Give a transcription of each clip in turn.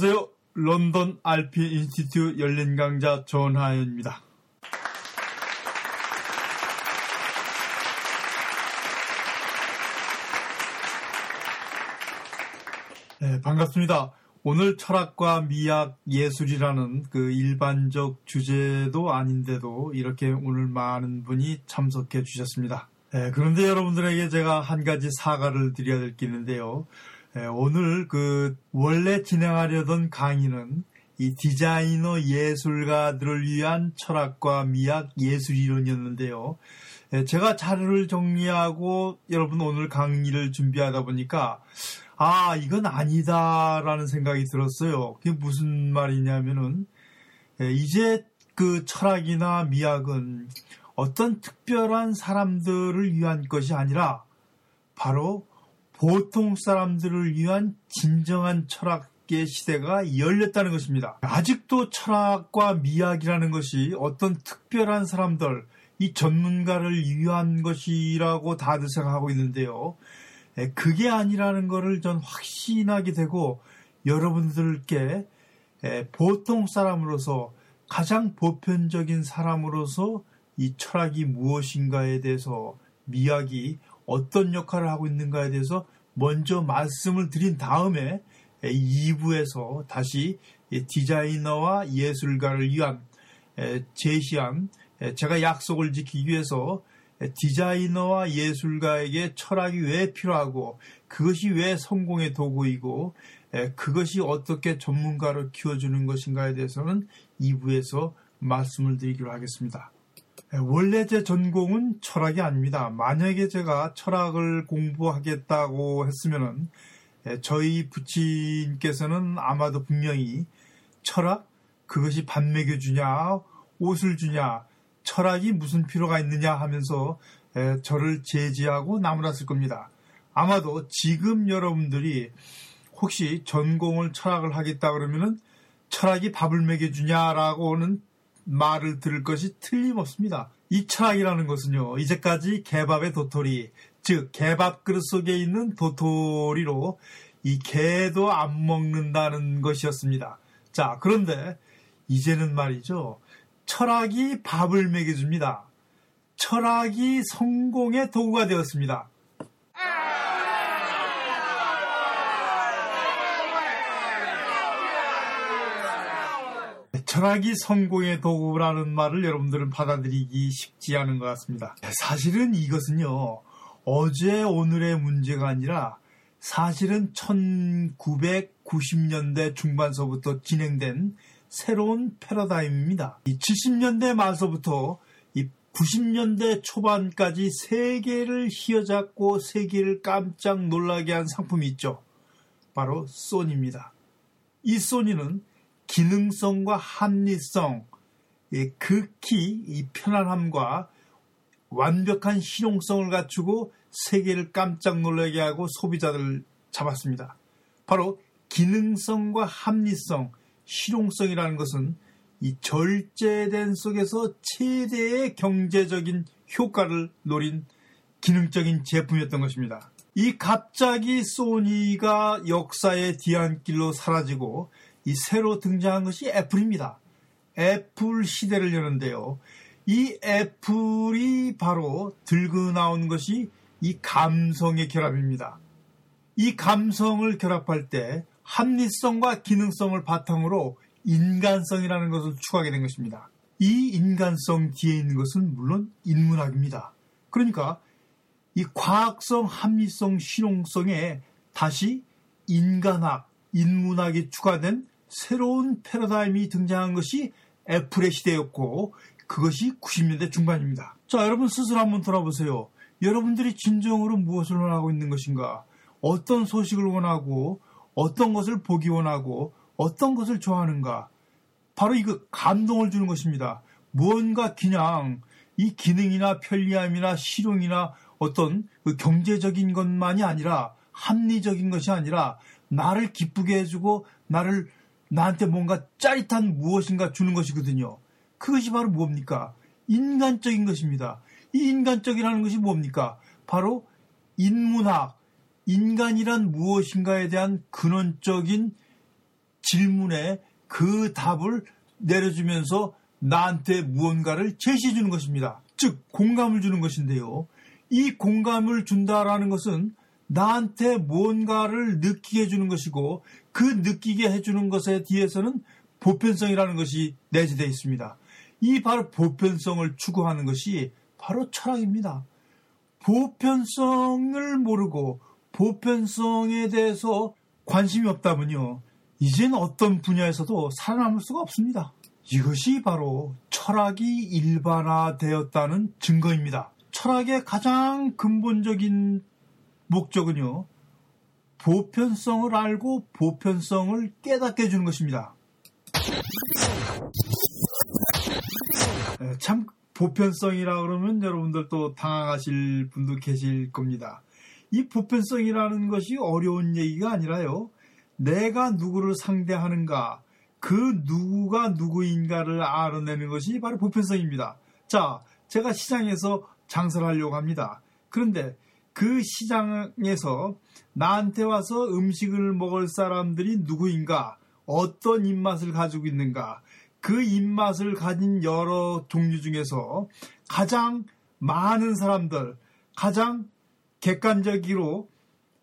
안녕하세요. 런던 RP 인스티튜 열린 강좌 전하연입니다. 네, 반갑습니다. 오늘 철학과 미학 예술이라는 그 일반적 주제도 아닌데도 이렇게 오늘 많은 분이 참석해 주셨습니다. 네, 그런데 여러분들에게 제가 한 가지 사과를 드려야 될 게 있는데요. 네, 오늘 그 원래 진행하려던 강의는 이 디자이너 예술가들을 위한 철학과 미학 예술 이론이었는데요. 네, 제가 자료를 정리하고 여러분 오늘 강의를 준비하다 보니까 아, 이건 아니다라는 생각이 들었어요. 그게 무슨 말이냐면은, 예, 이제 그 철학이나 미학은 어떤 특별한 사람들을 위한 것이 아니라 바로 보통 사람들을 위한 진정한 철학의 시대가 열렸다는 것입니다. 아직도 철학과 미학이라는 것이 어떤 특별한 사람들, 이 전문가를 위한 것이라고 다들 생각하고 있는데요. 예, 그게 아니라는 것을 전 확신하게 되고 여러분들께 예, 보통 사람으로서 가장 보편적인 사람으로서 이 철학이 무엇인가에 대해서 미학이 어떤 역할을 하고 있는가에 대해서 먼저 말씀을 드린 다음에 2부에서 예, 다시 디자이너와 예술가를 위한 제시한 제가 약속을 지키기 위해서 디자이너와 예술가에게 철학이 왜 필요하고 그것이 왜 성공의 도구이고 그것이 어떻게 전문가로 키워주는 것인가에 대해서는 2부에서 말씀을 드리기로 하겠습니다. 원래 제 전공은 철학이 아닙니다. 만약에 제가 철학을 공부하겠다고 했으면은 저희 부친께서는 아마도 분명히 철학 그것이 밥 먹여 주냐 옷을 주냐 철학이 무슨 필요가 있느냐 하면서 저를 제지하고 나무랐을 겁니다. 아마도 지금 여러분들이 혹시 전공을 철학을 하겠다 그러면은 철학이 밥을 먹여주냐라고는 말을 들을 것이 틀림없습니다. 이 철학이라는 것은요, 이제까지 개밥의 도토리, 즉, 개밥 그릇 속에 있는 도토리로 이 개도 안 먹는다는 것이었습니다. 자, 그런데 이제는 말이죠. 철학이 밥을 먹여줍니다. 철학이 성공의 도구가 되었습니다. 철학이 성공의 도구라는 말을 여러분들은 받아들이기 쉽지 않은 것 같습니다. 사실은 이것은요, 어제 오늘의 문제가 아니라 사실은 1990년대 중반서부터 진행된 새로운 패러다임입니다. 70년대 말서부터 90년대 초반까지 세계를 휘어잡고 세계를 깜짝 놀라게 한 상품이 있죠. 바로 소니입니다. 이 소니는 기능성과 합리성, 극히 이 편안함과 완벽한 실용성을 갖추고 세계를 깜짝 놀라게 하고 소비자들을 잡았습니다. 바로 기능성과 합리성, 실용성이라는 것은 이 절제된 속에서 최대의 경제적인 효과를 노린 기능적인 제품이었던 것입니다. 이 갑자기 소니가 역사의 뒤안길로 사라지고 이 새로 등장한 것이 애플입니다. 애플 시대를 여는데요. 이 애플이 바로 들고 나온 것이 이 감성의 결합입니다. 이 감성을 결합할 때 합리성과 기능성을 바탕으로 인간성이라는 것을 추구하게 된 것입니다. 이 인간성 뒤에 있는 것은 물론 인문학입니다. 그러니까 이 과학성, 합리성, 실용성에 다시 인간학, 인문학이 추가된 새로운 패러다임이 등장한 것이 애플의 시대였고 그것이 90년대 중반입니다. 자, 여러분 스스로 한번 돌아보세요. 여러분들이 진정으로 무엇을 원하고 있는 것인가? 어떤 소식을 원하고 어떤 것을 보기 원하고 어떤 것을 좋아하는가. 바로 이거 감동을 주는 것입니다. 무언가 그냥 이 기능이나 편리함이나 실용이나 어떤 그 경제적인 것만이 아니라 합리적인 것이 아니라 나를 기쁘게 해주고 나를 나한테 뭔가 짜릿한 무엇인가 주는 것이거든요. 그것이 바로 뭡니까? 인간적인 것입니다. 이 인간적이라는 것이 뭡니까? 바로 인문학, 인간이란 무엇인가에 대한 근원적인 질문에 그 답을 내려주면서 나한테 무언가를 제시해 주는 것입니다. 즉, 공감을 주는 것인데요. 이 공감을 준다라는 것은 나한테 무언가를 느끼게 해주는 것이고 그 느끼게 해주는 것에 뒤에서는 보편성이라는 것이 내재되어 있습니다. 이 바로 보편성을 추구하는 것이 바로 철학입니다. 보편성을 모르고 보편성에 대해서 관심이 없다면요. 이젠 어떤 분야에서도 살아남을 수가 없습니다. 이것이 바로 철학이 일반화되었다는 증거입니다. 철학의 가장 근본적인 목적은요, 보편성을 알고 보편성을 깨닫게 해주는 것입니다. 네, 참 보편성이라 그러면 여러분들 또 당황하실 분도 계실 겁니다. 이 보편성이라는 것이 어려운 얘기가 아니라요. 내가 누구를 상대하는가, 그 누구가 누구인가를 알아내는 것이 바로 보편성입니다. 자, 제가 시장에서 장사를 하려고 합니다. 그런데 그 시장에서 나한테 와서 음식을 먹을 사람들이 누구인가, 어떤 입맛을 가지고 있는가, 그 입맛을 가진 여러 종류 중에서 가장 많은 사람들, 가장 객관적으로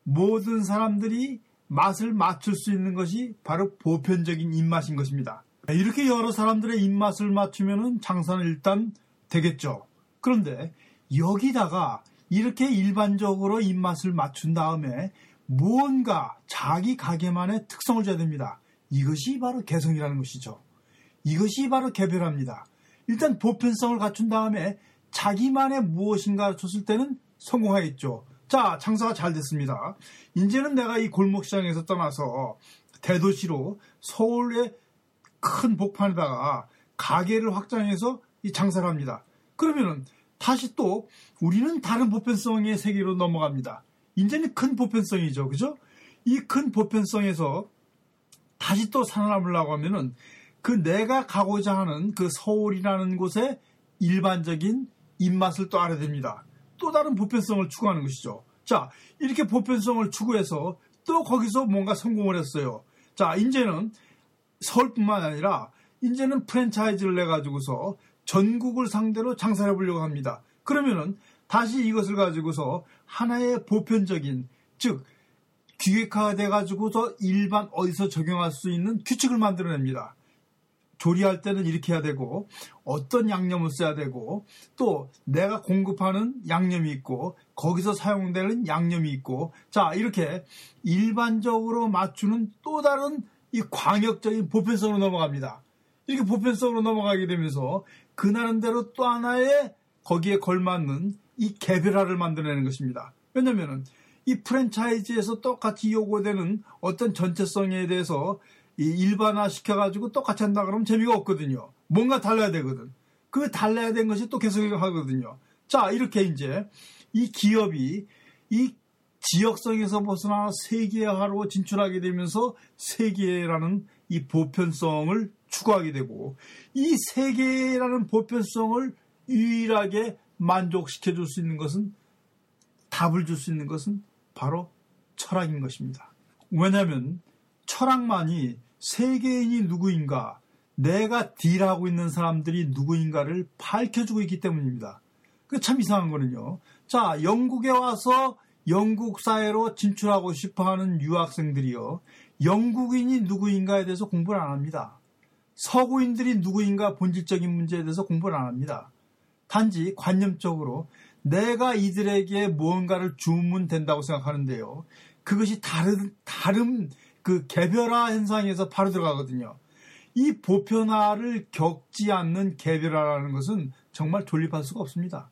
모든 사람들이 맛을 맞출 수 있는 것이 바로 보편적인 입맛인 것입니다. 이렇게 여러 사람들의 입맛을 맞추면 장사는 일단 되겠죠. 그런데 여기다가 이렇게 일반적으로 입맛을 맞춘 다음에 무언가 자기 가게만의 특성을 줘야 됩니다. 이것이 바로 개성이라는 것이죠. 이것이 바로 개별합니다. 일단 보편성을 갖춘 다음에 자기만의 무엇인가 줬을 때는 성공하겠죠. 자, 장사가 잘 됐습니다. 이제는 내가 이 골목시장에서 떠나서 대도시로 서울의 큰 복판에다가 가게를 확장해서 이 장사를 합니다. 그러면은 다시 또 우리는 다른 보편성의 세계로 넘어갑니다. 이제는 큰 보편성이죠. 그죠? 이 큰 보편성에서 다시 또 살아남으려고 하면은 그 내가 가고자 하는 그 서울이라는 곳의 일반적인 입맛을 또 알아야 됩니다. 또 다른 보편성을 추구하는 것이죠. 자, 이렇게 보편성을 추구해서 또 거기서 뭔가 성공을 했어요. 자, 이제는 서울뿐만 아니라 이제는 프랜차이즈를 내 가지고서 전국을 상대로 장사를 해보려고 합니다. 그러면은 다시 이것을 가지고서 하나의 보편적인 즉 기획화돼 가지고서 일반 어디서 적용할 수 있는 규칙을 만들어냅니다. 조리할 때는 이렇게 해야 되고 어떤 양념을 써야 되고 또 내가 공급하는 양념이 있고 거기서 사용되는 양념이 있고 자 이렇게 일반적으로 맞추는 또 다른 이 광역적인 보편성으로 넘어갑니다. 이렇게 보편성으로 넘어가게 되면서 그 나름대로 또 하나의 거기에 걸맞는 이 개별화를 만들어내는 것입니다. 왜냐하면 이 프랜차이즈에서 똑같이 요구되는 어떤 전체성에 대해서 일반화 시켜가지고 똑같이 한다 그러면 재미가 없거든요. 뭔가 달라야 되거든. 그 달라야 된 것이 또 계속 하거든요. 자, 이렇게 이제 이 기업이 이 지역성에서 벗어나 세계화로 진출하게 되면서 세계라는 이 보편성을 추구하게 되고 이 세계라는 보편성을 유일하게 만족시켜 줄 수 있는 것은 답을 줄 수 있는 것은 바로 철학인 것입니다. 왜냐하면 철학만이 세계인이 누구인가, 내가 딜하고 있는 사람들이 누구인가를 밝혀주고 있기 때문입니다. 그 참 이상한 거는요. 자, 영국에 와서 영국 사회로 진출하고 싶어 하는 유학생들이요. 영국인이 누구인가에 대해서 공부를 안 합니다. 서구인들이 누구인가 본질적인 문제에 대해서 공부를 안 합니다. 단지 관념적으로 내가 이들에게 무언가를 주면 된다고 생각하는데요. 그것이 다른, 다른 그 개별화 현상에서 바로 들어가거든요. 이 보편화를 겪지 않는 개별화라는 것은 정말 존립할 수가 없습니다.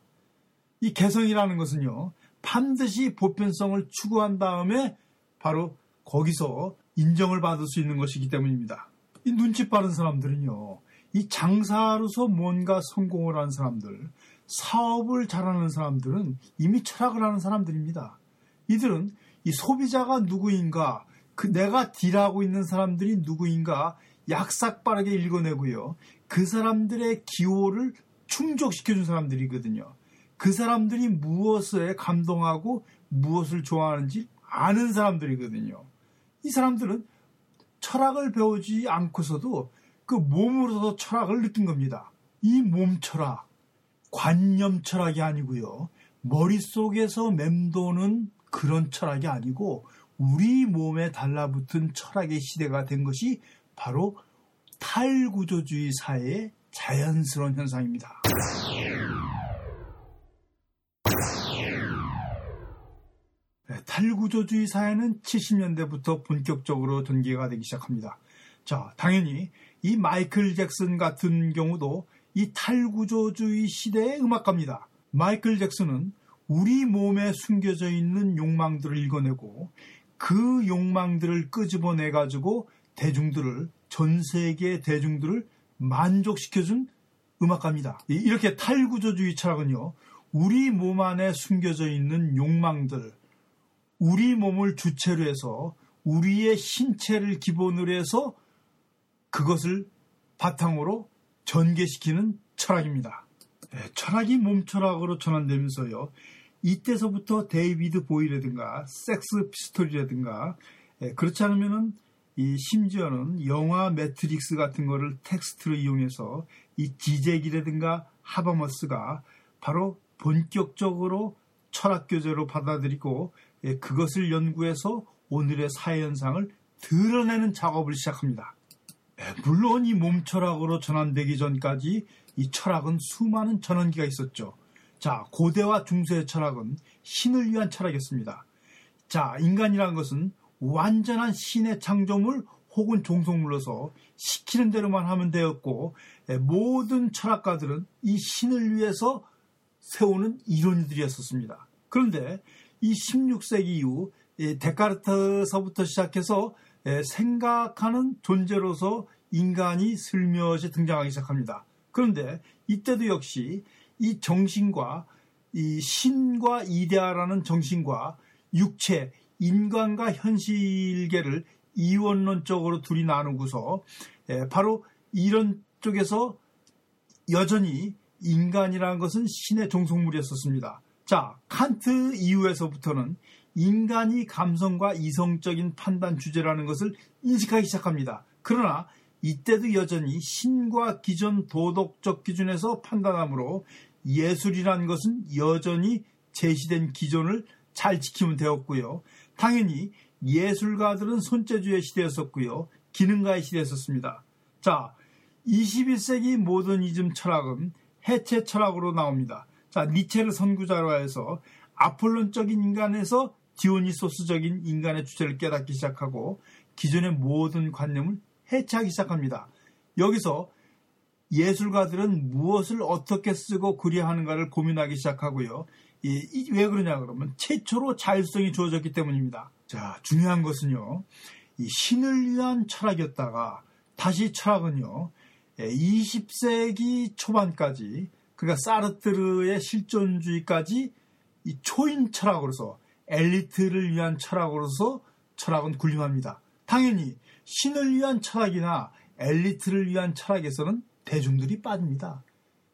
이 개성이라는 것은요, 반드시 보편성을 추구한 다음에 바로 거기서 인정을 받을 수 있는 것이기 때문입니다. 이 눈치 빠른 사람들은요, 이 장사로서 뭔가 성공을 한 사람들, 사업을 잘하는 사람들은 이미 철학을 하는 사람들입니다. 이들은 이 소비자가 누구인가, 그 내가 딜하고 있는 사람들이 누구인가 약삭 빠르게 읽어내고요. 그 사람들의 기호를 충족시켜준 사람들이거든요. 그 사람들이 무엇에 감동하고 무엇을 좋아하는지 아는 사람들이거든요. 이 사람들은 철학을 배우지 않고서도 그 몸으로서 철학을 느낀 겁니다. 이 몸 철학, 관념 철학이 아니고요. 머릿속에서 맴도는 그런 철학이 아니고 우리 몸에 달라붙은 철학의 시대가 된 것이 바로 탈구조주의 사회의 자연스러운 현상입니다. 탈구조주의 사회는 70년대부터 본격적으로 전개가 되기 시작합니다. 자, 당연히 이 마이클 잭슨 같은 경우도 이 탈구조주의 시대의 음악가입니다. 마이클 잭슨은 우리 몸에 숨겨져 있는 욕망들을 읽어내고 그 욕망들을 끄집어내 가지고 대중들을 전 세계 대중들을 만족시켜준 음악가입니다. 이렇게 탈구조주의 철학은요, 우리 몸 안에 숨겨져 있는 욕망들, 우리 몸을 주체로 해서 우리의 신체를 기본으로 해서 그것을 바탕으로 전개시키는 철학입니다. 네, 철학이 몸 철학으로 전환되면서요. 이때서부터 데이비드 보위라든가 섹스 피스톨이라든가 예, 그렇지 않으면은 이 심지어는 영화 매트릭스 같은 거를 텍스트로 이용해서 이 지젝이라든가 하버마스가 바로 본격적으로 철학 교재로 받아들이고 예, 그것을 연구해서 오늘의 사회 현상을 드러내는 작업을 시작합니다. 예, 물론 이 몸 철학으로 전환되기 전까지 이 철학은 수많은 전환기가 있었죠. 자, 고대와 중세의 철학은 신을 위한 철학이었습니다. 자, 인간이라는 것은 완전한 신의 창조물 혹은 종속물로서 시키는 대로만 하면 되었고 예, 모든 철학가들은 이 신을 위해서 세우는 이론들이었었습니다. 그런데 이 16세기 이후 데카르트서부터 시작해서 예, 생각하는 존재로서 인간이 슬며시 등장하기 시작합니다. 그런데 이때도 역시 이 정신과 이 신과 이데아라는 정신과 육체, 인간과 현실계를 이원론적으로 둘이 나누고서 예, 바로 이런 쪽에서 여전히 인간이라는 것은 신의 종속물이었었습니다. 자, 칸트 이후에서부터는 인간이 감성과 이성적인 판단 주제라는 것을 인식하기 시작합니다. 그러나 이때도 여전히 신과 기존 도덕적 기준에서 판단하므로 예술이라는 것은 여전히 제시된 기존을 잘 지키면 되었고요. 당연히 예술가들은 손재주의 시대였었고요. 기능가의 시대였었습니다. 자, 21세기 모더니즘 철학은 해체 철학으로 나옵니다. 자, 니체를 선구자로 해서 아폴론적인 인간에서 디오니소스적인 인간의 주제를 깨닫기 시작하고 기존의 모든 관념을 해체하기 시작합니다. 여기서 예술가들은 무엇을 어떻게 쓰고 그려 하는가를 고민하기 시작하고요. 이, 왜 그러냐 그러면 최초로 자율성이 주어졌기 때문입니다. 자, 중요한 것은요. 이 신을 위한 철학이었다가 다시 철학은요. 20세기 예, 초반까지 그러니까 사르트르의 실존주의까지 이 초인 철학으로서 엘리트를 위한 철학으로서 철학은 군림합니다. 당연히 신을 위한 철학이나 엘리트를 위한 철학에서는 대중들이 빠집니다.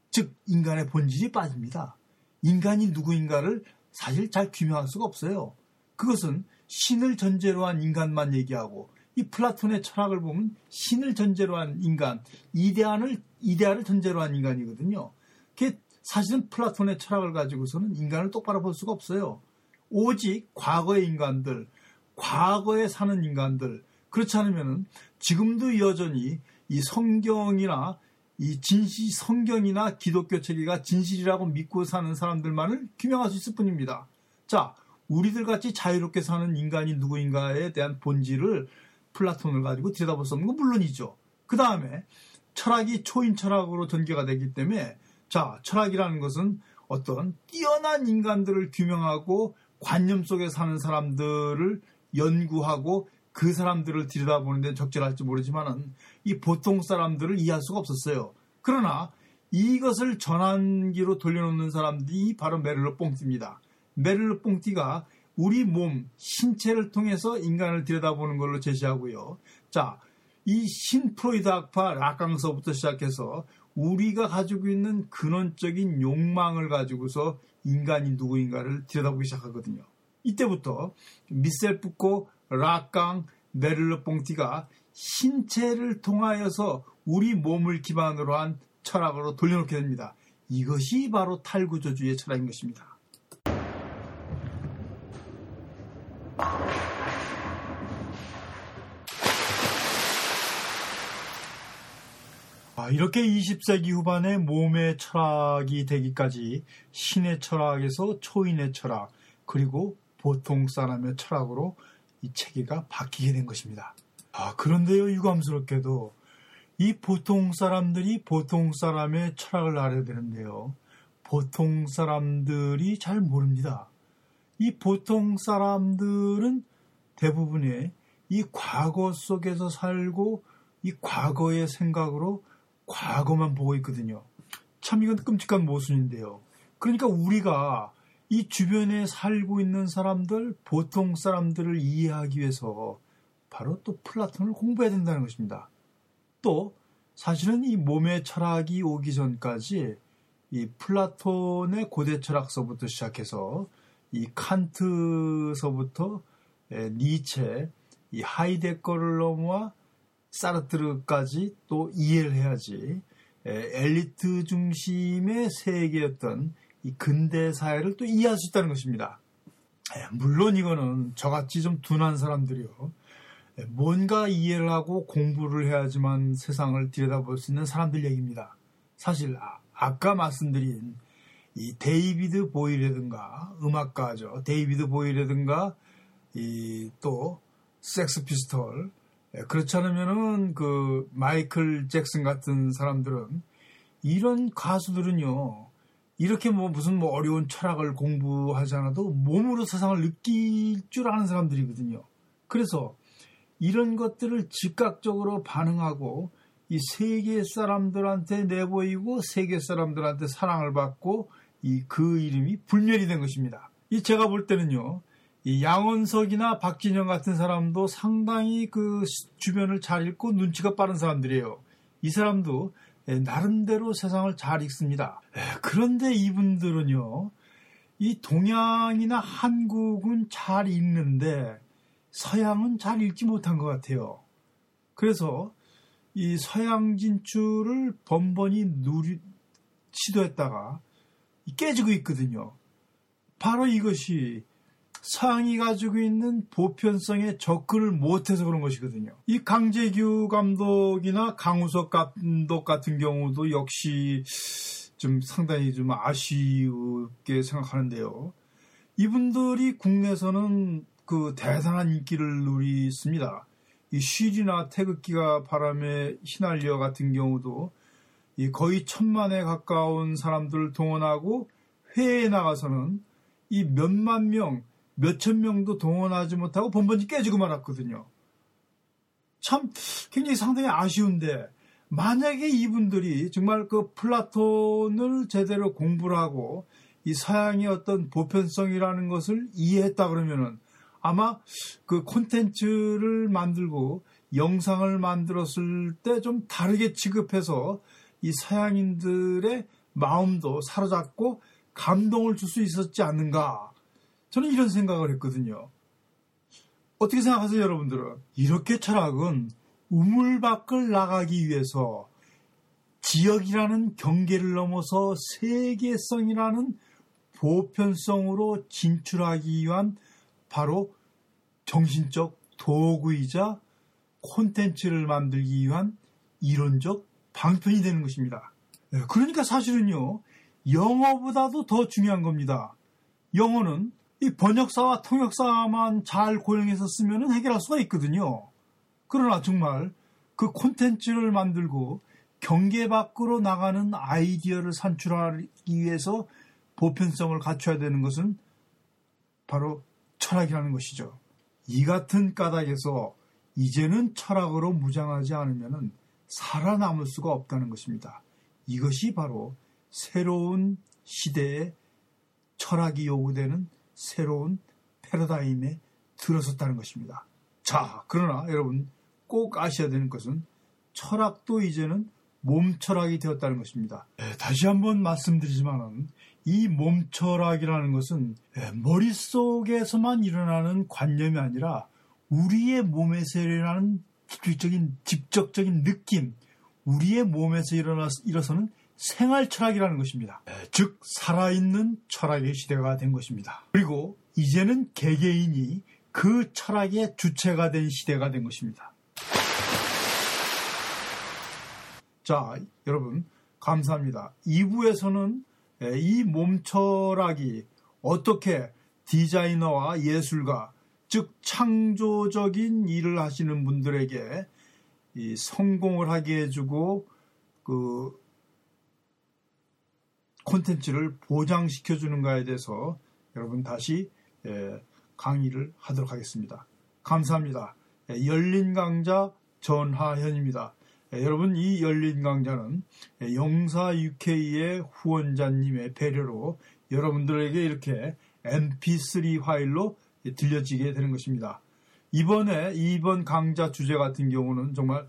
즉 인간의 본질이 빠집니다. 인간이 누구인가를 사실 잘 규명할 수가 없어요. 그것은 신을 전제로 한 인간만 얘기하고 이 플라톤의 철학을 보면 신을 전제로 한 인간, 이데아를 이데아를 전제로 한 인간이거든요. 그게 사실은 플라톤의 철학을 가지고서는 인간을 똑바로 볼 수가 없어요. 오직 과거의 인간들, 과거에 사는 인간들, 그렇지 않으면 지금도 여전히 이 성경이나 이 진실 성경이나 기독교 체계가 진실이라고 믿고 사는 사람들만을 규명할 수 있을 뿐입니다. 자, 우리들 같이 자유롭게 사는 인간이 누구인가에 대한 본질을 플라톤을 가지고 들여다볼 수 없는 건 물론이죠. 그 다음에 철학이 초인 철학으로 전개가 되기 때문에 자, 철학이라는 것은 어떤 뛰어난 인간들을 규명하고 관념 속에 사는 사람들을 연구하고 그 사람들을 들여다보는 데 적절할지 모르지만은 이 보통 사람들을 이해할 수가 없었어요. 그러나 이것을 전환기로 돌려놓는 사람들이 바로 메를로 뽕띠입니다. 메를로 뽕띠가 우리 몸, 신체를 통해서 인간을 들여다보는 걸로 제시하고요. 자, 이 신프로이드 학파 락강서부터 시작해서 우리가 가지고 있는 근원적인 욕망을 가지고서 인간이 누구인가를 들여다보기 시작하거든요. 이때부터 미셀 푸코, 라깡, 메를르 뽕티가 신체를 통하여서 우리 몸을 기반으로 한 철학으로 돌려놓게 됩니다. 이것이 바로 탈구조주의 철학인 것입니다. 이렇게 20세기 후반에 몸의 철학이 되기까지 신의 철학에서 초인의 철학 그리고 보통 사람의 철학으로 이 체계가 바뀌게 된 것입니다. 아, 그런데요, 유감스럽게도 이 보통 사람들이 보통 사람의 철학을 알아야 되는데요. 보통 사람들이 잘 모릅니다. 이 보통 사람들은 대부분의 이 과거 속에서 살고 이 과거의 생각으로 과거만 보고 있거든요. 참 이건 끔찍한 모순인데요. 그러니까 우리가 이 주변에 살고 있는 사람들, 보통 사람들을 이해하기 위해서 바로 또 플라톤을 공부해야 된다는 것입니다. 또 사실은 이 몸의 철학이 오기 전까지 이 플라톤의 고대 철학서부터 시작해서 이 칸트서부터 니체, 이 하이데거를 넘어와 사르트르까지 또 이해를 해야지 엘리트 중심의 세계였던 이 근대 사회를 또 이해할 수 있다는 것입니다. 물론 이거는 저같이 좀 둔한 사람들이요. 뭔가 이해를 하고 공부를 해야지만 세상을 들여다볼 수 있는 사람들 얘기입니다. 사실 아까 말씀드린 이 데이비드 보위라든가 음악가죠. 데이비드 보위라든가 이 또 섹스 피스톨 예, 그렇지 않으면은 그 마이클 잭슨 같은 사람들은 이런 가수들은요 이렇게 뭐 무슨 뭐 어려운 철학을 공부하지 않아도 몸으로 세상을 느낄 줄 아는 사람들이거든요. 그래서 이런 것들을 즉각적으로 반응하고 이 세계 사람들한테 내보이고 세계 사람들한테 사랑을 받고 이 그 이름이 불멸이 된 것입니다. 이 제가 볼 때는요. 이 양원석이나 박진영 같은 사람도 상당히 그 주변을 잘 읽고 눈치가 빠른 사람들이에요. 이 사람도 예, 나름대로 세상을 잘 읽습니다. 예, 그런데 이분들은요, 이 동양이나 한국은 잘 읽는데 서양은 잘 읽지 못한 것 같아요. 그래서 이 서양 진출을 번번이 누리, 시도했다가 깨지고 있거든요. 바로 이것이 서양이 가지고 있는 보편성에 접근을 못해서 그런 것이거든요. 이 강재규 감독이나 강우석 감독 같은 경우도 역시 좀 상당히 좀 아쉬우게 생각하는데요. 이분들이 국내에서는 그 대단한 인기를 누리습니다. 이 쉬리나 태극기가 바람에 휘날려 같은 경우도 이 거의 천만에 가까운 사람들을 동원하고 회에 나가서는 이 몇만 명, 몇천 명도 동원하지 못하고 번번이 깨지고 말았거든요. 참 굉장히 상당히 아쉬운데 만약에 이분들이 정말 그 플라톤을 제대로 공부를 하고 이 서양의 어떤 보편성이라는 것을 이해했다 그러면은 아마 그 콘텐츠를 만들고 영상을 만들었을 때 좀 다르게 취급해서 이 서양인들의 마음도 사로잡고 감동을 줄 수 있었지 않는가 저는 이런 생각을 했거든요. 어떻게 생각하세요, 여러분들은? 이렇게 철학은 우물 밖을 나가기 위해서 지역이라는 경계를 넘어서 세계성이라는 보편성으로 진출하기 위한 바로 정신적 도구이자 콘텐츠를 만들기 위한 이론적 방편이 되는 것입니다. 네, 그러니까 사실은요, 영어보다도 더 중요한 겁니다. 영어는 이 번역사와 통역사만 잘 고용해서 쓰면 해결할 수가 있거든요. 그러나 정말 그 콘텐츠를 만들고 경계 밖으로 나가는 아이디어를 산출하기 위해서 보편성을 갖춰야 되는 것은 바로 철학이라는 것이죠. 이 같은 까닭에서 이제는 철학으로 무장하지 않으면 살아남을 수가 없다는 것입니다. 이것이 바로 새로운 시대에 철학이 요구되는 새로운 패러다임에 들어섰다는 것입니다. 자, 그러나 여러분 꼭 아셔야 되는 것은 철학도 이제는 몸철학이 되었다는 것입니다. 네, 다시 한번 말씀드리지만은 이 몸철학이라는 것은 네, 머릿속에서만 일어나는 관념이 아니라 우리의 몸에서 일어나는 직접적인 느낌, 우리의 몸에서 일어나, 일어서는 생활 철학이라는 것입니다. 즉, 살아있는 철학의 시대가 된 것입니다. 그리고 이제는 개개인이 그 철학의 주체가 된 시대가 된 것입니다. 자, 여러분, 감사합니다. 2부에서는 이 몸철학이 어떻게 디자이너와 예술가, 즉 창조적인 일을 하시는 분들에게 성공을 하게 해주고 그 콘텐츠를 보장시켜 주는가에 대해서 여러분 다시 강의를 하도록 하겠습니다. 감사합니다. 열린 강자 전하현입니다. 여러분 이 열린 강좌는 영사 UK의 후원자님의 배려로 여러분들에게 이렇게 mp3 파일로 들려지게 되는 것입니다. 이번에 이번 강좌 주제 같은 경우는 정말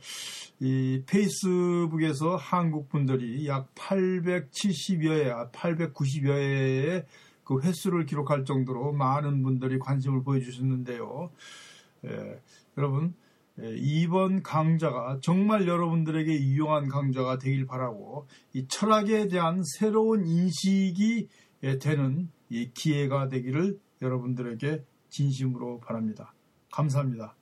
이 페이스북에서 한국 분들이 약 870여 회, 890여 회의 그 횟수를 기록할 정도로 많은 분들이 관심을 보여주셨는데요. 예, 여러분 예, 이번 강좌가 정말 여러분들에게 유용한 강좌가 되길 바라고 이 철학에 대한 새로운 인식이 예, 되는 이 기회가 되기를 여러분들에게 진심으로 바랍니다. 감사합니다.